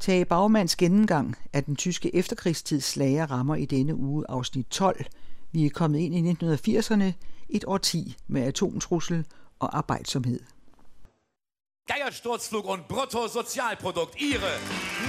Tage Bagmands gennemgang af den tyske efterkrigstids slager rammer i denne uge afsnit 12. Vi er kommet ind i 1980'erne, et årti med atomtrussel og arbejdsomhed. Geiersturzflug und Bruttosozialprodukt, Ihre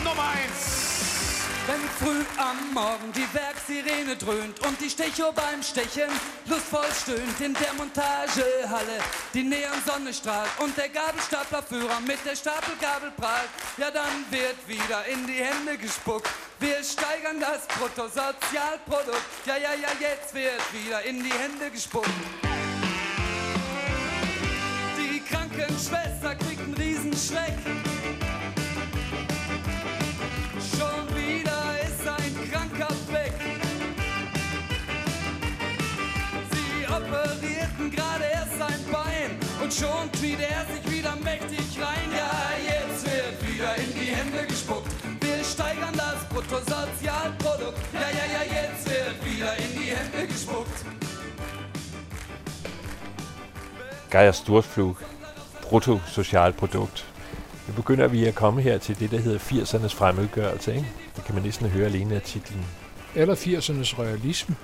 Nummer 1. Wenn früh am Morgen die Werksirene dröhnt und die Stecho beim Stechen lustvoll stöhnt in der Montagehalle, die Neonsonne strahlt und der Gabelstaplerführer mit der Stapelgabel prahlt, ja dann wird wieder in die Hände gespuckt. Wir steigern das Bruttosozialprodukt, ja ja ja jetzt wird wieder in die Hände gespuckt. Die Krankenschwester kriegt einen Riesenschreck. Und schon kniet er sich wieder mächtig rein. Ja, jetzt wird wieder in die Hände gespuckt. Wir steigern das Bruttosozialprodukt. Ja, ja, ja, jetzt wird wieder in die Hände gespuckt. Geier Storflug, bruttosozialprodukt. Nu begynder vi at komme her til det, der hedder 80'ernes fremmedgørelse. Ikke? Det kan man næsten høre alene af titlen. Eller 80'ernes realisme.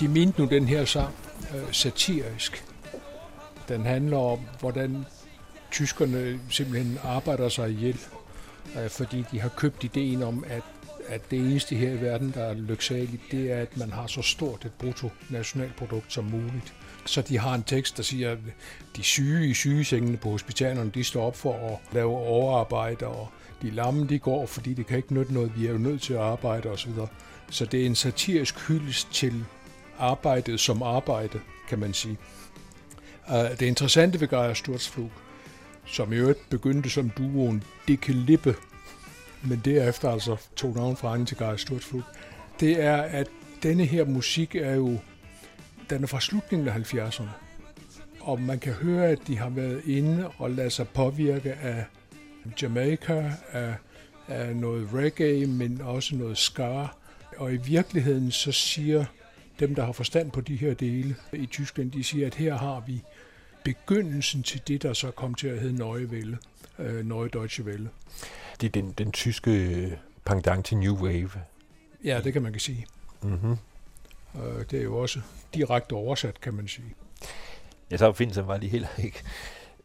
De mente nu den her sang øh, satirisk. Den handler om, hvordan tyskerne simpelthen arbejder sig ihjel, øh, fordi de har købt ideen om, at, at det eneste her i verden, der er lyksaligt, det er, at man har så stort et bruttonationalprodukt som muligt. Så de har en tekst, der siger, at de syge i sygesengene på hospitalerne, de står op for at lave overarbejde, og de lamme, de går, fordi det kan ikke nytte noget, vi er jo nødt til at arbejde osv. Så det er en satirisk hyldest til arbejdet som arbejde, kan man sige. Øh, det interessante ved Geir Sturzflug, som i øvrigt begyndte som duoen Dikke Lippe, men derefter altså tog navn fra til Geir Sturzflug, det er, at denne her musik er jo, den er fra slutningen af 70'erne. Og man kan høre, at de har været inde og ladet sig påvirke af Jamaica, af, af noget reggae, men også noget ska. Og i virkeligheden så siger dem, der har forstand på de her dele i Tyskland, de siger, at her har vi begyndelsen til det, der så kom til at hedde Neue Welle, øh, Neue Deutsche Welle. Det er den, den tyske pendant til New Wave. Ja, det kan man kan sige. Mm-hmm. Øh, det er jo også direkte oversat, kan man sige. Ja, så findes var de heller ikke.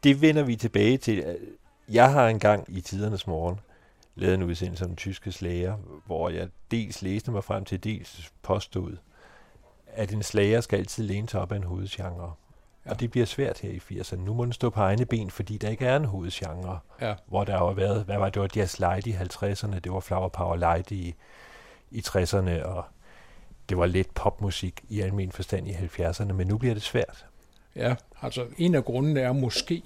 Det vender vi tilbage til. Jeg har engang i tidernes morgen lavet en udsendelse om tyske slager, hvor jeg dels læste mig frem til, dels påstod, at en slager skal altid læne sig op af en hovedgenre. Ja. Og det bliver svært her i 80'erne. Nu må den stå på egne ben, fordi der ikke er en hovedgenre. Ja. Hvor der har været, hvad var det, det var Jazz Light i 50'erne, det var Flower Power Light i, i 60'erne, og det var lidt popmusik i almen forstand i 70'erne, men nu bliver det svært. Ja, altså en af grundene er måske,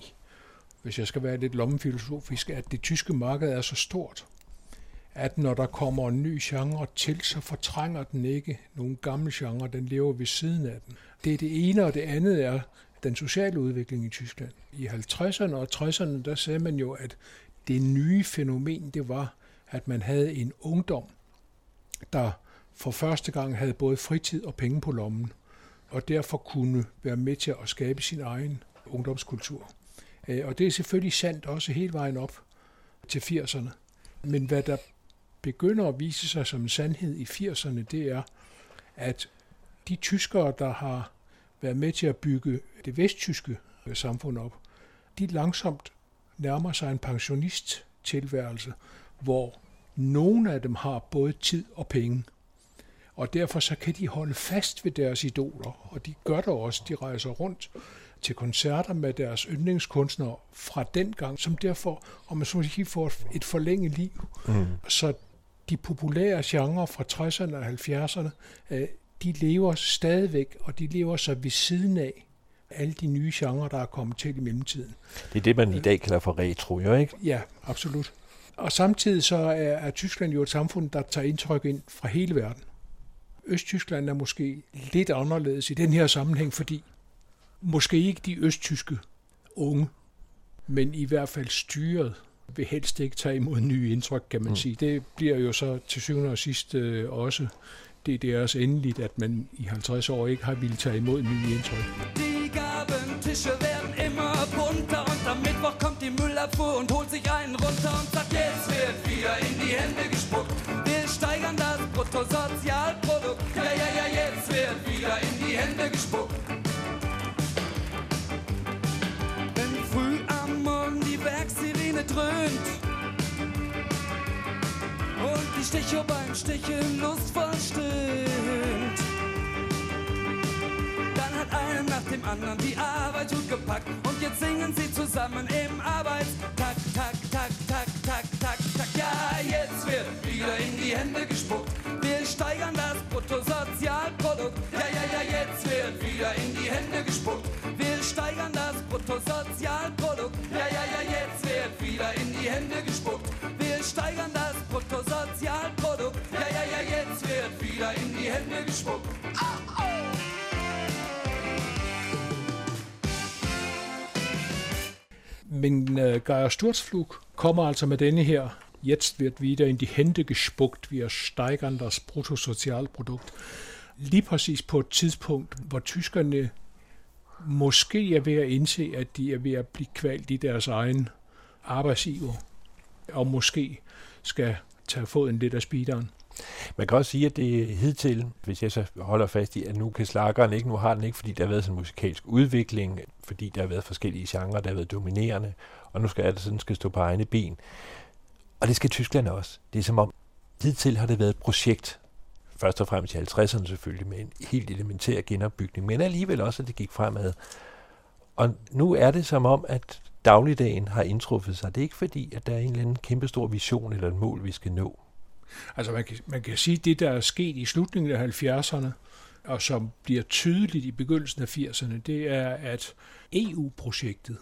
hvis jeg skal være lidt lommefilosofisk, at det tyske marked er så stort, at når der kommer en ny genre til, så fortrænger den ikke nogen gamle genre, den lever ved siden af den. Det er det ene, og det andet er den sociale udvikling i Tyskland. I 50'erne og 60'erne, der sagde man jo, at det nye fænomen, det var, at man havde en ungdom, der for første gang havde både fritid og penge på lommen, og derfor kunne være med til at skabe sin egen ungdomskultur. Øh, og det er selvfølgelig sandt også helt vejen op til 80'erne. Men hvad der begynder at vise sig som en sandhed i 80'erne, det er, at de tyskere, der har været med til at bygge det vesttyske samfund op, de langsomt nærmer sig en pensionist-tilværelse, hvor nogle af dem har både tid og penge. Og derfor så kan de holde fast ved deres idoler, og de gør det også. De rejser rundt til koncerter med deres yndlingskunstnere fra den gang, som derfor, om man så sige, får et forlænget liv. Mm. Så de populære genrer fra 60'erne og 70'erne, øh, de lever stadigvæk, og de lever så ved siden af alle de nye genrer, der er kommet til i mellemtiden. Det er det, man i dag kalder for retro, jo ikke? Ja, absolut. Og samtidig så er, er Tyskland jo et samfund, der tager indtryk ind fra hele verden. Østtyskland er måske lidt anderledes i den her sammenhæng, fordi måske ikke de østtyske unge, men i hvert fald styret vil helst ikke tage imod nye indtryk, kan man mm. sige. Det bliver jo så til syvende og sidst øh, også det, det er også endeligt, at man i 50 år ikke har ville tage imod nye indtryk. Die Gabentische werden immer bunter und am Mittwoch kommt die Müllabfuhr und holt sich einen runter und sagt, jetzt wird wieder in die Hände gespuckt. Wir steigern das Bruttosozialprodukt. Ja, ja, ja, jetzt wird wieder in die Hände gespuckt. Wenn früh am Morgen die Werksirene dröhnt und die Stecho beim Sticheln lustvoll stöhnt hat einen nach dem anderen die Arbeit gut gepackt und jetzt singen sie zusammen im Arbeitstag, tak, tak, tak, tak, tak, tak. Ja, jetzt wird wieder in die Hände gespuckt. In smuk. Gespuckt. Oh. Men øh, äh, Geier Sturzflug kommer altså med denne her, jetzt wird wieder in die Hände gespuckt, wir steigern das Bruttosozialprodukt. Lige præcis på et tidspunkt, hvor tyskerne måske er ved at indse, at de er ved at blive kvalt i deres egen arbejdsiver, og måske skal tage foden lidt af speederen. Man kan også sige, at det hidtil, hvis jeg så holder fast i, at nu kan slageren ikke, nu har den ikke, fordi der har været sådan en musikalsk udvikling, fordi der har været forskellige genrer, der har været dominerende, og nu skal alt sådan skal stå på egne ben. Og det skal Tyskland også. Det er som om, hidtil har det været et projekt, først og fremmest i 50'erne selvfølgelig, med en helt elementær genopbygning, men alligevel også, at det gik fremad. Og nu er det som om, at dagligdagen har indtruffet sig. Det er ikke fordi, at der er en eller anden kæmpestor vision eller et mål, vi skal nå. Altså man kan, man kan sige, at det, der er sket i slutningen af 70'erne, og som bliver tydeligt i begyndelsen af 80'erne, det er, at EU-projektet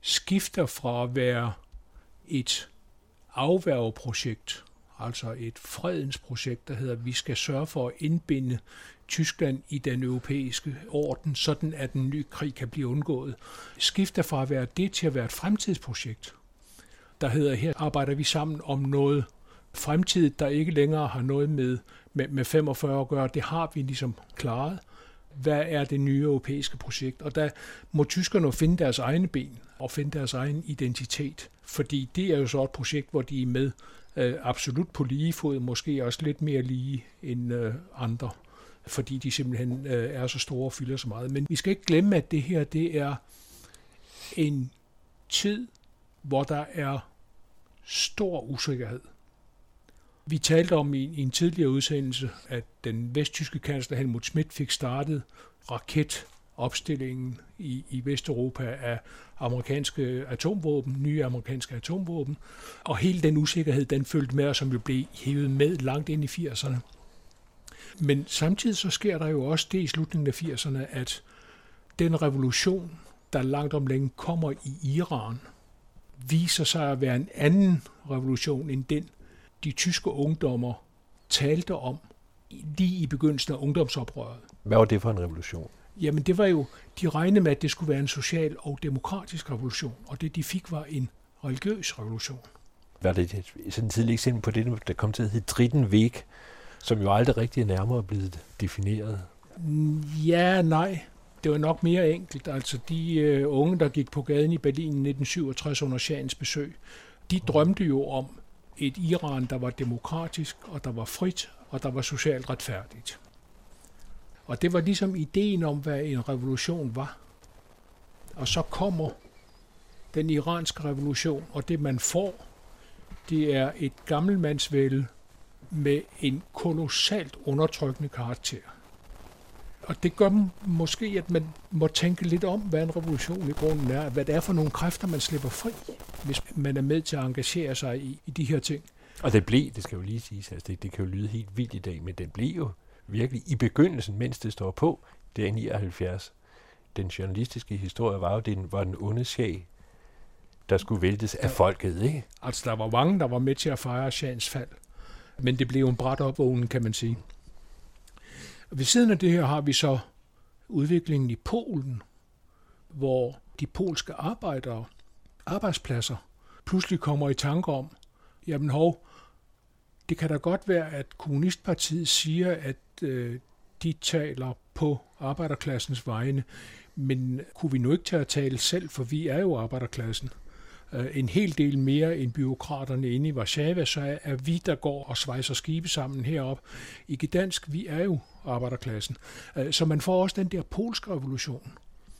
skifter fra at være et afværgeprojekt, altså et fredens projekt, der hedder, at vi skal sørge for at indbinde Tyskland i den europæiske orden, sådan at en ny krig kan blive undgået, skifter fra at være det til at være et fremtidsprojekt, der hedder, her arbejder vi sammen om noget fremtid, der ikke længere har noget med, med, med 45 at gøre, det har vi ligesom klaret. Hvad er det nye europæiske projekt? Og der må tyskerne finde deres egne ben og finde deres egen identitet, fordi det er jo så et projekt, hvor de er med øh, absolut på lige fod, måske også lidt mere lige end øh, andre, fordi de simpelthen øh, er så store og fylder så meget. Men vi skal ikke glemme, at det her det er en tid, hvor der er stor usikkerhed. Vi talte om i, i en tidligere udsendelse, at den vesttyske kansler Helmut Schmidt fik startet raketopstillingen i, i Vesteuropa af amerikanske atomvåben, nye amerikanske atomvåben, og hele den usikkerhed, den følte med, som jo blev hævet med langt ind i 80'erne. Men samtidig så sker der jo også det i slutningen af 80'erne, at den revolution, der langt om længe kommer i Iran, viser sig at være en anden revolution end den, de tyske ungdommer talte om lige i begyndelsen af ungdomsoprøret. Hvad var det for en revolution? Jamen det var jo, de regnede med, at det skulle være en social og demokratisk revolution, og det de fik var en religiøs revolution. Var det sådan en tidlig eksempel på det, der kom til at hedde Dritten Væg, som jo aldrig rigtig er nærmere blevet defineret? Ja, nej. Det var nok mere enkelt. Altså de øh, unge, der gik på gaden i Berlin i 1967 under Shahens besøg, de drømte jo om et Iran, der var demokratisk, og der var frit, og der var socialt retfærdigt. Og det var ligesom ideen om, hvad en revolution var. Og så kommer den iranske revolution, og det man får, det er et gammelmandsvælde med en kolossalt undertrykkende karakter. Og det gør måske, at man må tænke lidt om, hvad en revolution i grunden er, hvad det er for nogle kræfter, man slipper fri, hvis man er med til at engagere sig i, i de her ting. Og det blev, det skal jo lige siges, altså det, det kan jo lyde helt vildt i dag, men det blev jo virkelig i begyndelsen, mens det står på, det er 79. Den journalistiske historie var jo, den var den onde sjæl, der skulle væltes af folket, ikke? Altså, der var mange, der var med til at fejre Shans fald. Men det blev en bræt opvågning, kan man sige. Ved siden af det her har vi så udviklingen i Polen, hvor de polske arbejdere, arbejdspladser, pludselig kommer i tanke om, jamen hov, det kan da godt være, at Kommunistpartiet siger, at øh, de taler på arbejderklassens vegne, men kunne vi nu ikke tage at tale selv, for vi er jo arbejderklassen. øh, en hel del mere end byråkraterne inde i Warszawa, så er vi, der går og svejser skibe sammen herop. I Gdansk, vi er jo arbejderklassen. Øh, så man får også den der polske revolution,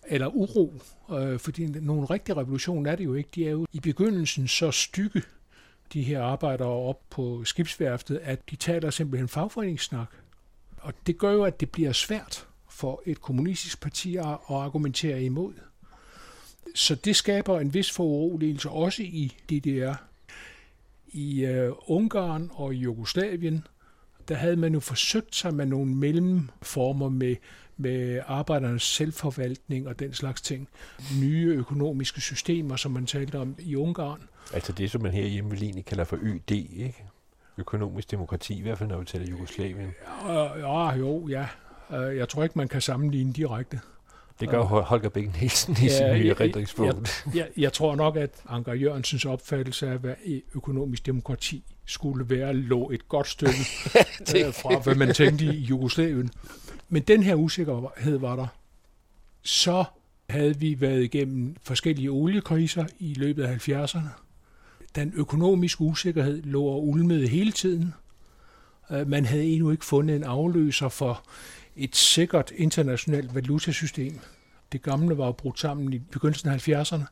eller uro, øh, fordi nogen rigtig revolution er det jo ikke. De er jo i begyndelsen så stykke, de her arbejdere op på skibsværftet, at de taler simpelthen fagforeningssnak. Og det gør jo, at det bliver svært for et kommunistisk parti at argumentere imod. Så det skaber en vis foruroligelse også i DDR. I øh, Ungarn og i Jugoslavien, der havde man jo forsøgt sig med nogle mellemformer med, med arbejdernes selvforvaltning og den slags ting. Nye økonomiske systemer, som man talte om i Ungarn. Altså det, som man her hjemme ved Lini kalder for YD, ikke? Økonomisk demokrati, i hvert fald når vi taler Jugoslavien. Ja, ja jo, ja. Øh, jeg tror ikke, man kan sammenligne direkte. Det gør Holger Bæk Nielsen i ja, sin nye erindringsbog. Jeg, jeg, jeg tror nok, at Anker Jørgensens opfattelse af, hvad økonomisk demokrati skulle være, lå et godt stykke det. Øh, fra, hvad man tænkte i Jugoslavien. Men den her usikkerhed var der. Så havde vi været igennem forskellige oliekriser i løbet af 70'erne. Den økonomiske usikkerhed lå og ulmede hele tiden. Øh, man havde endnu ikke fundet en afløser for et sikkert internationalt valutasystem. Det gamle var jo brudt sammen i begyndelsen af 70'erne.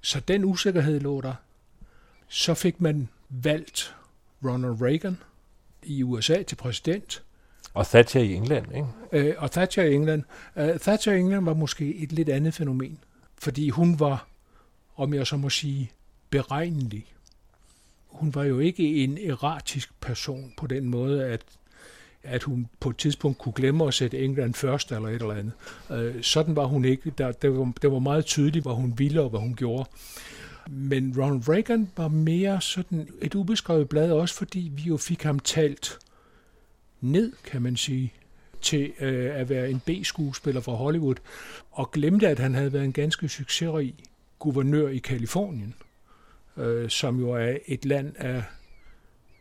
Så den usikkerhed lå der. Så fik man valgt Ronald Reagan i USA til præsident. Og Thatcher i England, ikke? Øh, og Thatcher i England. Uh, Thatcher i England var måske et lidt andet fænomen, fordi hun var, om jeg så må sige, beregnelig. Hun var jo ikke en erratisk person på den måde, at at hun på et tidspunkt kunne glemme at sætte England først eller et eller andet. Øh, sådan var hun ikke. Der, det, var, var meget tydeligt, hvad hun ville og hvad hun gjorde. Men Ronald Reagan var mere sådan et ubeskrevet blad, også fordi vi jo fik ham talt ned, kan man sige, til øh, at være en B-skuespiller fra Hollywood, og glemte, at han havde været en ganske succesrig guvernør i Kalifornien, øh, som jo er et land af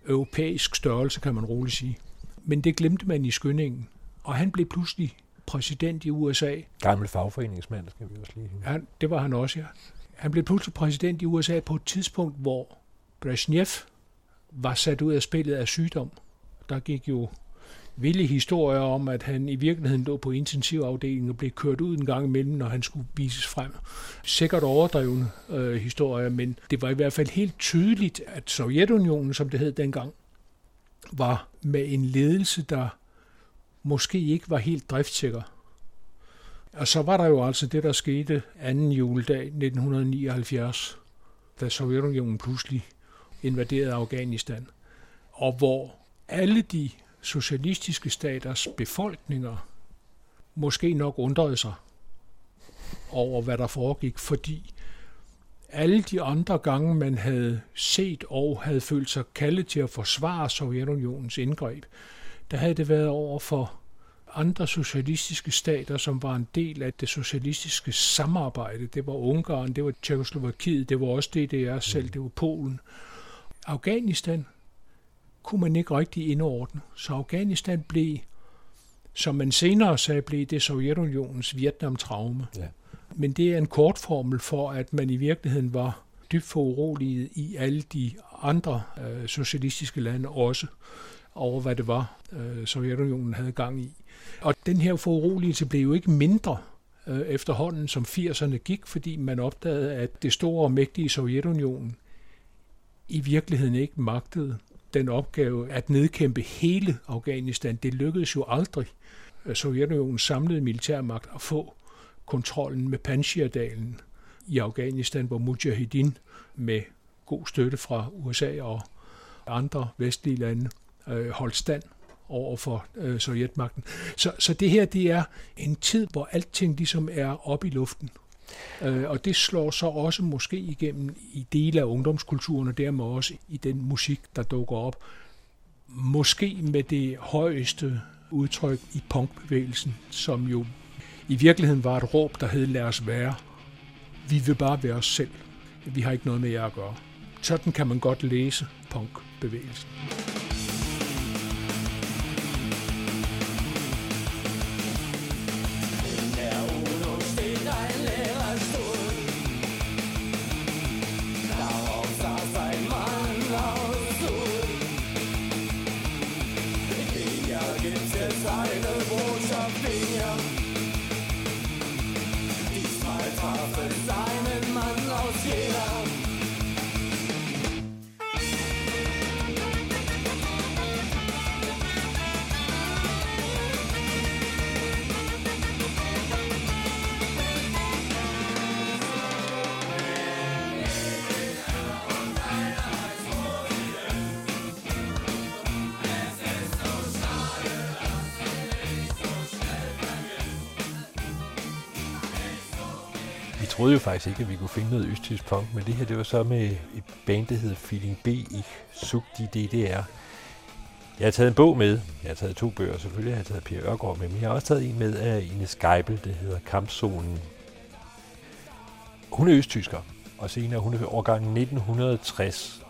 europæisk størrelse, kan man roligt sige. Men det glemte man i skyndingen, og han blev pludselig præsident i USA. Gammel fagforeningsmand, skal vi også lige han, Det var han også, ja. Han blev pludselig præsident i USA på et tidspunkt, hvor Brezhnev var sat ud af spillet af sygdom. Der gik jo vilde historier om, at han i virkeligheden lå på intensivafdelingen og blev kørt ud en gang imellem, når han skulle vises frem. Sikkert overdrevne øh, historier, men det var i hvert fald helt tydeligt, at Sovjetunionen, som det hed dengang, var med en ledelse, der måske ikke var helt driftsikker. Og så var der jo altså det, der skete anden juledag 1979, da Sovjetunionen pludselig invaderede Afghanistan, og hvor alle de socialistiske staters befolkninger måske nok undrede sig over, hvad der foregik, fordi alle de andre gange, man havde set og havde følt sig kaldet til at forsvare Sovjetunionens indgreb, der havde det været over for andre socialistiske stater, som var en del af det socialistiske samarbejde. Det var Ungarn, det var Tjekoslovakiet, det var også DDR selv, det var Polen. Afghanistan kunne man ikke rigtig indordne, så Afghanistan blev, som man senere sagde, blev det Sovjetunionens Vietnam-traume. Ja. Men det er en kort formel for, at man i virkeligheden var dybt foruroliget i alle de andre øh, socialistiske lande også over, hvad det var, øh, Sovjetunionen havde gang i. Og den her foruroligelse blev jo ikke mindre øh, efterhånden, som 80'erne gik, fordi man opdagede, at det store og mægtige Sovjetunionen i virkeligheden ikke magtede den opgave at nedkæmpe hele Afghanistan. Det lykkedes jo aldrig øh, Sovjetunionens samlede militærmagt at få kontrollen med Panjshirdalen i Afghanistan, hvor Mujahedin med god støtte fra USA og andre vestlige lande øh, holdt stand over for øh, sovjetmagten. Så, så det her, det er en tid, hvor alting ligesom er oppe i luften. Øh, og det slår så også måske igennem i dele af ungdomskulturen, og dermed også i den musik, der dukker op. Måske med det højeste udtryk i punkbevægelsen, som jo i virkeligheden var et råb, der hed, lad os være. Vi vil bare være os selv. Vi har ikke noget med jer at gøre. Sådan kan man godt læse punkbevægelsen. Troede jo faktisk ikke, at vi kunne finde noget østtysk punk, men det her, det var så med et band, der hedder Feeling B i Sug de DDR. Jeg har taget en bog med. Jeg har taget to bøger. Selvfølgelig har jeg taget Per Ørgaard med, men jeg har også taget en med af Ines Geibel, det hedder Kampzonen. Hun er østtysker, og senere hun er årgang 1960.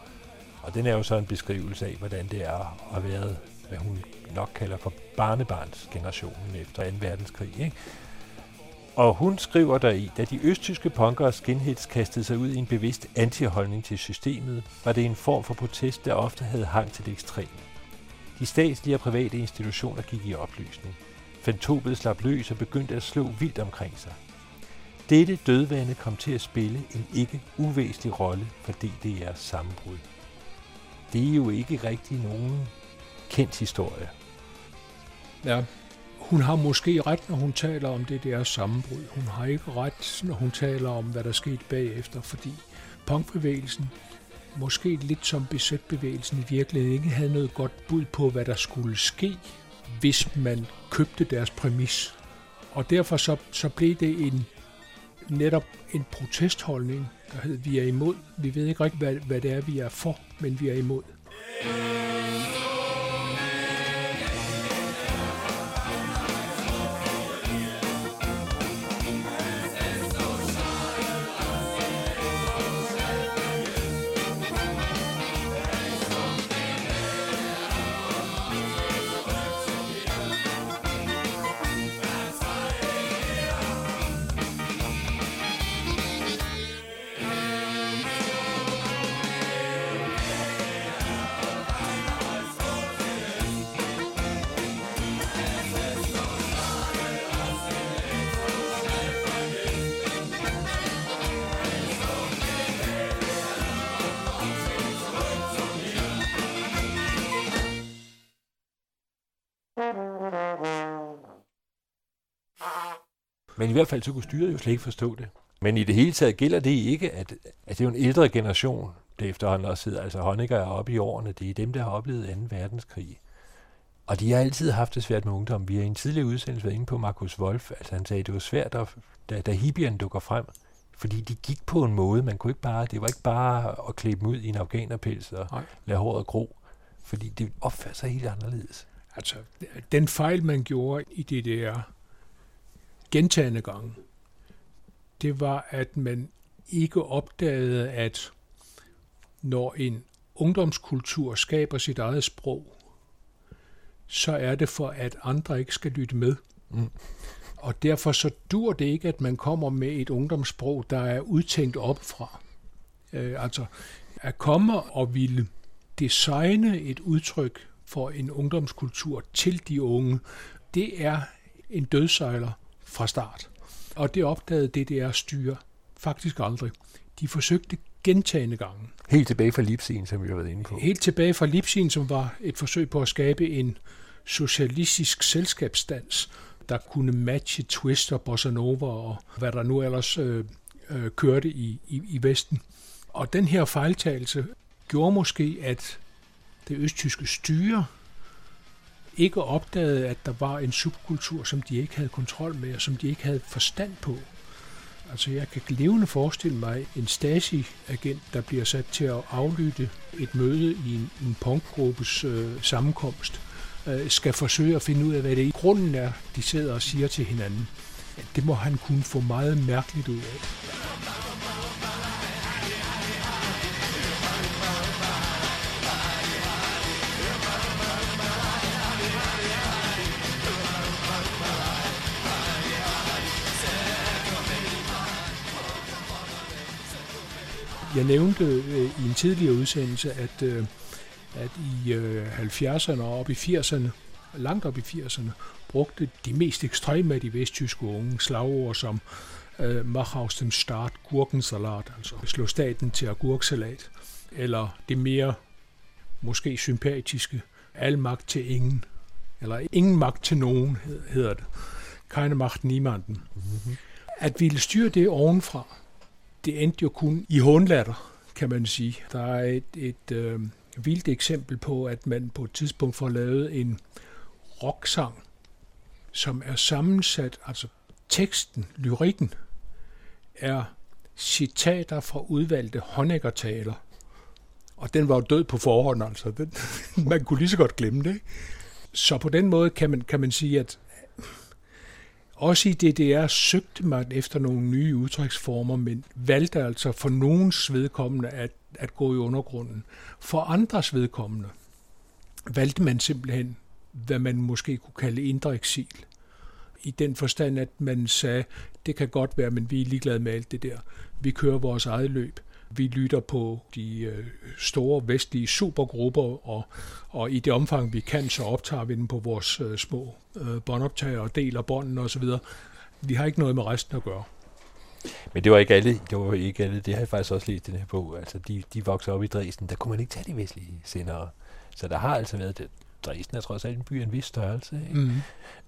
Og den er jo så en beskrivelse af, hvordan det er at være, hvad hun nok kalder for barnebarnsgenerationen efter 2. verdenskrig. Ikke? Og hun skriver der i, da de østtyske punkere og skinheads kastede sig ud i en bevidst antiholdning til systemet, var det en form for protest, der ofte havde hang til det ekstreme. De statslige og private institutioner gik i opløsning. Fantomet slap løs og begyndte at slå vildt omkring sig. Dette dødvande kom til at spille en ikke uvæsentlig rolle for DDR's sammenbrud. Det er jo ikke rigtig nogen kendt historie. Ja, hun har måske ret, når hun taler om det der sammenbrud. Hun har ikke ret, når hun taler om, hvad der skete bagefter, fordi punkbevægelsen, måske lidt som besætbevægelsen i virkeligheden, ikke havde noget godt bud på, hvad der skulle ske, hvis man købte deres præmis. Og derfor så, så blev det en netop en protestholdning, der hed, vi er imod. Vi ved ikke rigtig, hvad, hvad det er, vi er for, men vi er imod. Men i hvert fald så kunne styret jo slet ikke forstå det. Men i det hele taget gælder det ikke, at, at det er jo en ældre generation, det efterhånden også sidder. Altså Honecker er oppe i årene, det er dem, der har oplevet 2. verdenskrig. Og de har altid haft det svært med ungdom. Vi har i en tidligere udsendelse været inde på Markus Wolf. Altså han sagde, at det var svært, at, da, da hippierne dukker frem. Fordi de gik på en måde, man kunne ikke bare, det var ikke bare at klæde dem ud i en afghanerpels og Nej. lade håret gro. Fordi det opførte sig helt anderledes. Altså, den fejl, man gjorde i DDR gentagende gange, det var, at man ikke opdagede, at når en ungdomskultur skaber sit eget sprog, så er det for, at andre ikke skal lytte med. Mm. Og derfor så dur det ikke, at man kommer med et ungdomssprog, der er udtænkt opfra. Øh, altså, at komme og ville designe et udtryk for en ungdomskultur til de unge, det er en dødsejler fra start. Og det opdagede DDR styre faktisk aldrig. De forsøgte gentagende gange. Helt tilbage fra Lipsien, som vi har været inde på. Helt tilbage fra Lipsin, som var et forsøg på at skabe en socialistisk selskabsdans, der kunne matche Twister, Bossa Nova og hvad der nu ellers øh, øh, kørte i, i, i Vesten. Og den her fejltagelse gjorde måske, at det østtyske styre ikke opdagede, at der var en subkultur, som de ikke havde kontrol med, og som de ikke havde forstand på. Altså jeg kan levende forestille mig en Stasi-agent, der bliver sat til at aflytte et møde i en, en punkgruppes øh, sammenkomst, øh, skal forsøge at finde ud af, hvad det i grunden er, de sidder og siger til hinanden. Det må han kunne få meget mærkeligt ud af. Jeg nævnte øh, i en tidligere udsendelse, at, øh, at i øh, 70'erne og op i 80'erne, langt op i 80'erne, brugte de mest ekstreme af de vesttyske unge slagord som øh, mach aus dem Staat Gurkensalat, altså slå staten til agurksalat, eller det mere måske sympatiske, al magt til ingen, eller ingen magt til nogen, hedder det. Keine Macht niemanden. Mm-hmm. At ville styre det ovenfra, det endte jo kun i håndlatter, kan man sige. Der er et, et øh, vildt eksempel på, at man på et tidspunkt får lavet en rocksang, som er sammensat, altså teksten, lyrikken, er citater fra udvalgte Honecker-taler. Og den var jo død på forhånd, altså. Den, man kunne lige så godt glemme det. Ikke? Så på den måde kan man, kan man sige, at også i DDR søgte man efter nogle nye udtryksformer, men valgte altså for nogens vedkommende at, at gå i undergrunden. For andres vedkommende valgte man simpelthen, hvad man måske kunne kalde indre eksil. I den forstand, at man sagde, det kan godt være, men vi er ligeglade med alt det der. Vi kører vores eget løb. Vi lytter på de øh, store vestlige supergrupper, og, og i det omfang, vi kan, så optager vi den på vores øh, små øh, båndoptager og deler bånden osv. Vi har ikke noget med resten at gøre. Men det var ikke alle, det var ikke alle, det har jeg faktisk også læst den her bog. Altså, de, de voksede op i Dresden, der kunne man ikke tage de vestlige sendere. Så der har altså været det. Dresden er trods alt en by af en vis størrelse. Ikke? Mm.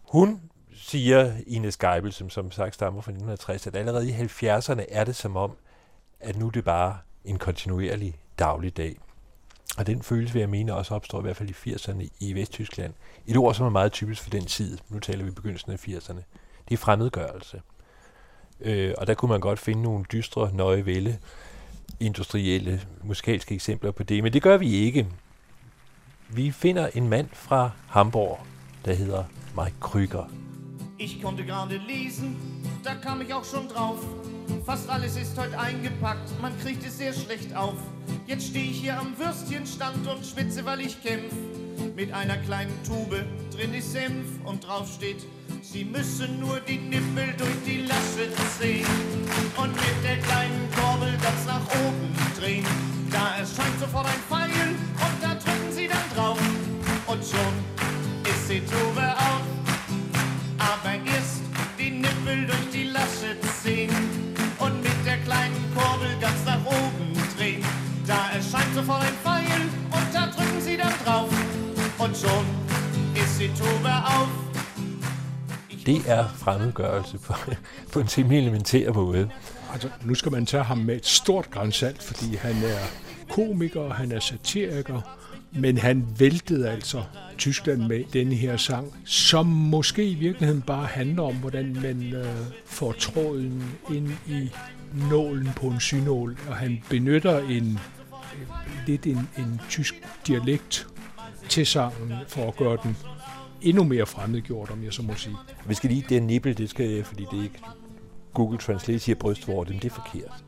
Hun siger Ines Geibel, som som sagt stammer fra 1960, at allerede i 70'erne er det som om, at nu er det bare en kontinuerlig daglig dag. Og den følelse, vil jeg mene, også opstår i hvert fald i 80'erne i Vesttyskland. Et ord, som er meget typisk for den tid, nu taler vi begyndelsen af 80'erne, det er fremmedgørelse. Øh, og der kunne man godt finde nogle dystre, nøje vælge, industrielle, musikalske eksempler på det, men det gør vi ikke. Vi finder en mand fra Hamburg, der hedder Mike Krüger. Ich konnte gerade lesen, da kam ich auch schon drauf. Fast alles ist heute eingepackt, man kriegt es sehr schlecht auf. Jetzt stehe ich hier am Würstchenstand und schwitze, weil ich kämpf. Mit einer kleinen Tube, drin ist Senf und drauf steht, Sie müssen nur die Nippel durch die Lasche ziehen und mit der kleinen Kurbel ganz nach oben drehen. Da erscheint sofort ein Pfeil und da drücken Sie dann drauf und schon ist die Tube auf. Nippel durch die Lasche ziehen und mit der kleinen Kurbel ganz nach oben drehen. Da erscheint sofort ein Pfeil und da drücken Sie dann drauf und schon ist die Tube auf. Det er fremmedgørelse på, på en temmelig elementær måde. Altså, nu skal man tage ham med et stort grænsalt, fordi han er komiker, han er satiriker, men han væltede altså Tyskland med denne her sang, som måske i virkeligheden bare handler om, hvordan man øh, får tråden ind i nålen på en synål, og han benytter en lidt en, en tysk dialekt til sangen for at gøre den endnu mere fremmedgjort, om jeg så må sige. Vi skal lige, det er nippel, det skal fordi det ikke Google Translate siger brystvort, men det er forkert.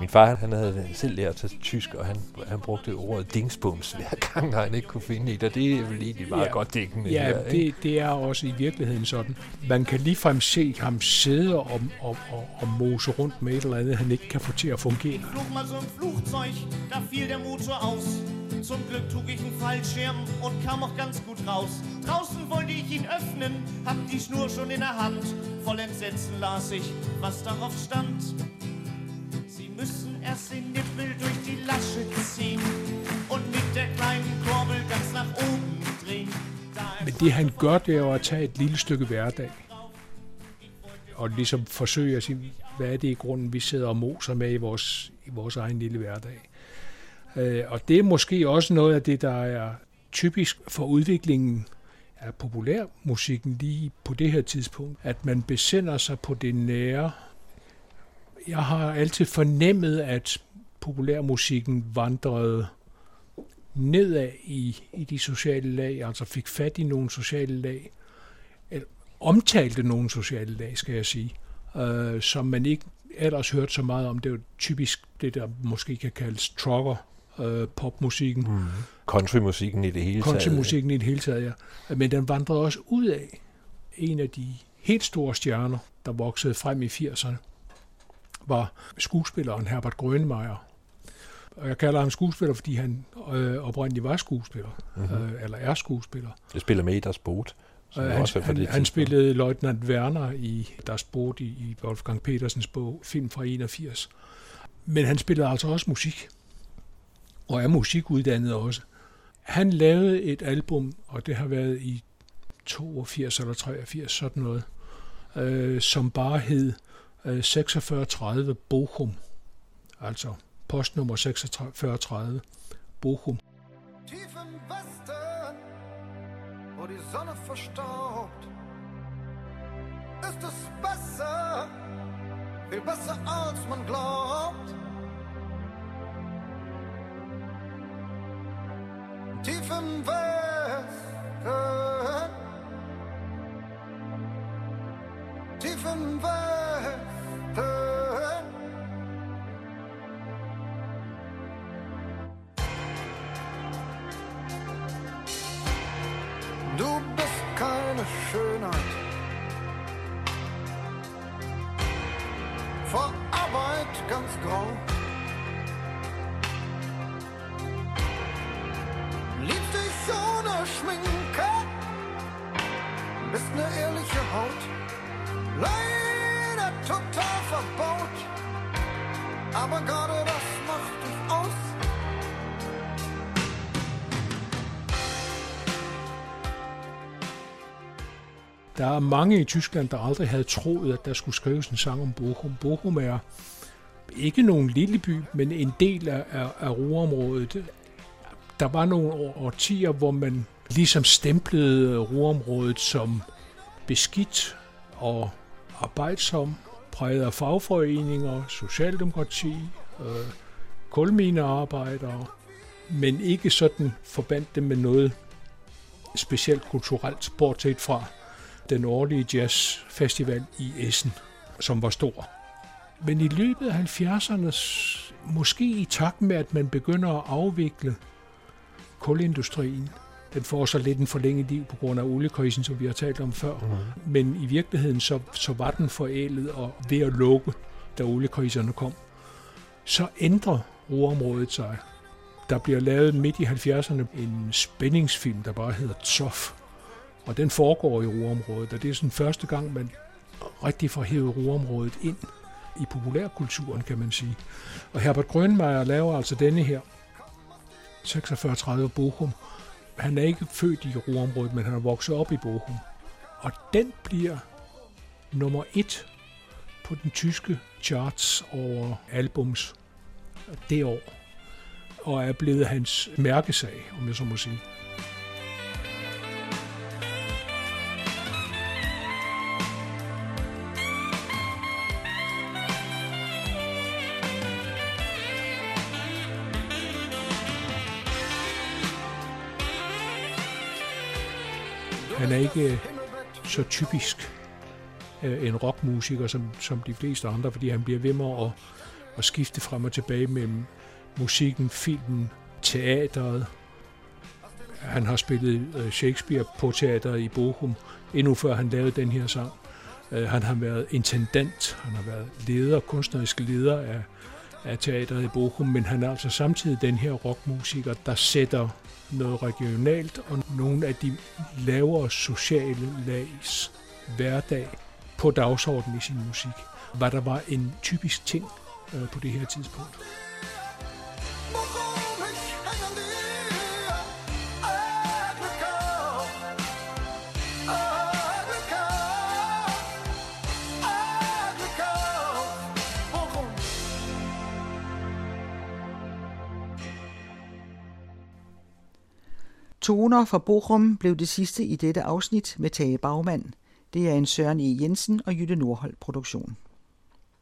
Min far, han havde selv lært sig tysk, og han, han brugte ordet dingsbums hver gang, han ikke kunne finde et, og det er vel egentlig meget ja, godt dækkende. Ja, her, det, det er også i virkeligheden sådan. Man kan ligefrem se ham sidde og, og, og, og mose rundt med et eller andet, han ikke kan få til at fungere. Da fiel der Motor aus. Zum Glück trug ich einen Fallschirm und kam auch ganz gut raus. Draußen wollte ich ihn öffnen, hab die Schnur schon in der Hand. Voll Entsetzen las ich, was darauf stand er sin erst den Nippel durch die Lasche ziehen und mit der kleinen Kurbel ganz nach oben drehen. Men det han gør, det er jo at tage et lille stykke hverdag, og ligesom forsøge at sige, hvad er det i grunden, vi sidder og moser med i vores, i vores egen lille hverdag. Øh, og det er måske også noget af det, der er typisk for udviklingen af populærmusikken lige på det her tidspunkt, at man besænder sig på det nære. Jeg har altid fornemmet, at populærmusikken vandrede nedad i, i de sociale lag, altså fik fat i nogle sociale lag, eller omtalte nogle sociale lag, skal jeg sige, øh, som man ikke ellers hørte så meget om. Det er jo typisk det, der måske kan kaldes trucker øh, popmusikken. Mm. Countrymusikken i det hele taget. Countrymusikken i det hele taget, ja. Men den vandrede også ud af en af de helt store stjerner, der voksede frem i 80'erne, var skuespilleren Herbert Grönemeyer. Og jeg kalder ham skuespiller, fordi han øh, oprindeligt var skuespiller, mm-hmm. øh, eller er skuespiller. Jeg spiller med i deres boot. Øh, han, han, han spillede Leutnant Werner i Das Boot i, i Wolfgang Petersens bog, film fra 81. Men han spillede altså også musik, og er musikuddannet også. Han lavede et album, og det har været i 82 eller 83, sådan noget, øh, som bare hed Øh, 4630 Bochum. Altså postnummer 4630 Bochum. Tief im Westen, wo die Sonne verstaubt, ist es besser, viel besser als man glaubt. Tief im Westen, tiefen Westen. Der er mange i Tyskland, der aldrig havde troet, at der skulle skrives en sang om Bochum. Bochum er ikke nogen lille by, men en del af, af, af Ruhrområdet. Der var nogle årtier, hvor man ligesom stemplede Ruhrområdet som beskidt og arbejdsom, præget af fagforeninger, socialdemokrati, øh, kulminearbejdere, men ikke sådan forbandt det med noget specielt kulturelt, bortset fra den årlige jazzfestival i Essen, som var stor. Men i løbet af 70'erne, måske i takt med, at man begynder at afvikle kulindustrien, den får så lidt en forlænget liv på grund af oliekrisen, som vi har talt om før. Mm. Men i virkeligheden så, så var den forældet og ved at lukke, da oliekriserne kom. Så ændrer roområdet sig. Der bliver lavet midt i 70'erne en spændingsfilm, der bare hedder Tsoff. Og den foregår i roområdet, og det er sådan første gang, man rigtig får hævet roområdet ind i populærkulturen, kan man sige. Og Herbert Grønmeier laver altså denne her, 4630 Bochum, han er ikke født i roområdet, men han er vokset op i Bochum. Og den bliver nummer et på den tyske charts over albums det år, og er blevet hans mærkesag, om jeg så må sige. Ikke øh, så typisk øh, en rockmusiker som, som de fleste andre, fordi han bliver ved med at, at skifte frem og tilbage mellem musikken, filmen, teateret. Han har spillet øh, Shakespeare på teateret i Bochum, endnu før han lavede den her sang. Øh, han har været intendant, han har været leder, kunstnerisk leder af, af teateret i Bochum, men han er altså samtidig den her rockmusiker, der sætter noget regionalt og nogle af de lavere sociale lags hverdag på dagsordenen i sin musik, hvad der var en typisk ting øh, på det her tidspunkt. Toner fra Bochum blev det sidste i dette afsnit med Tage Bagmand. Det er en Søren E. Jensen og Jytte Nordholt produktion.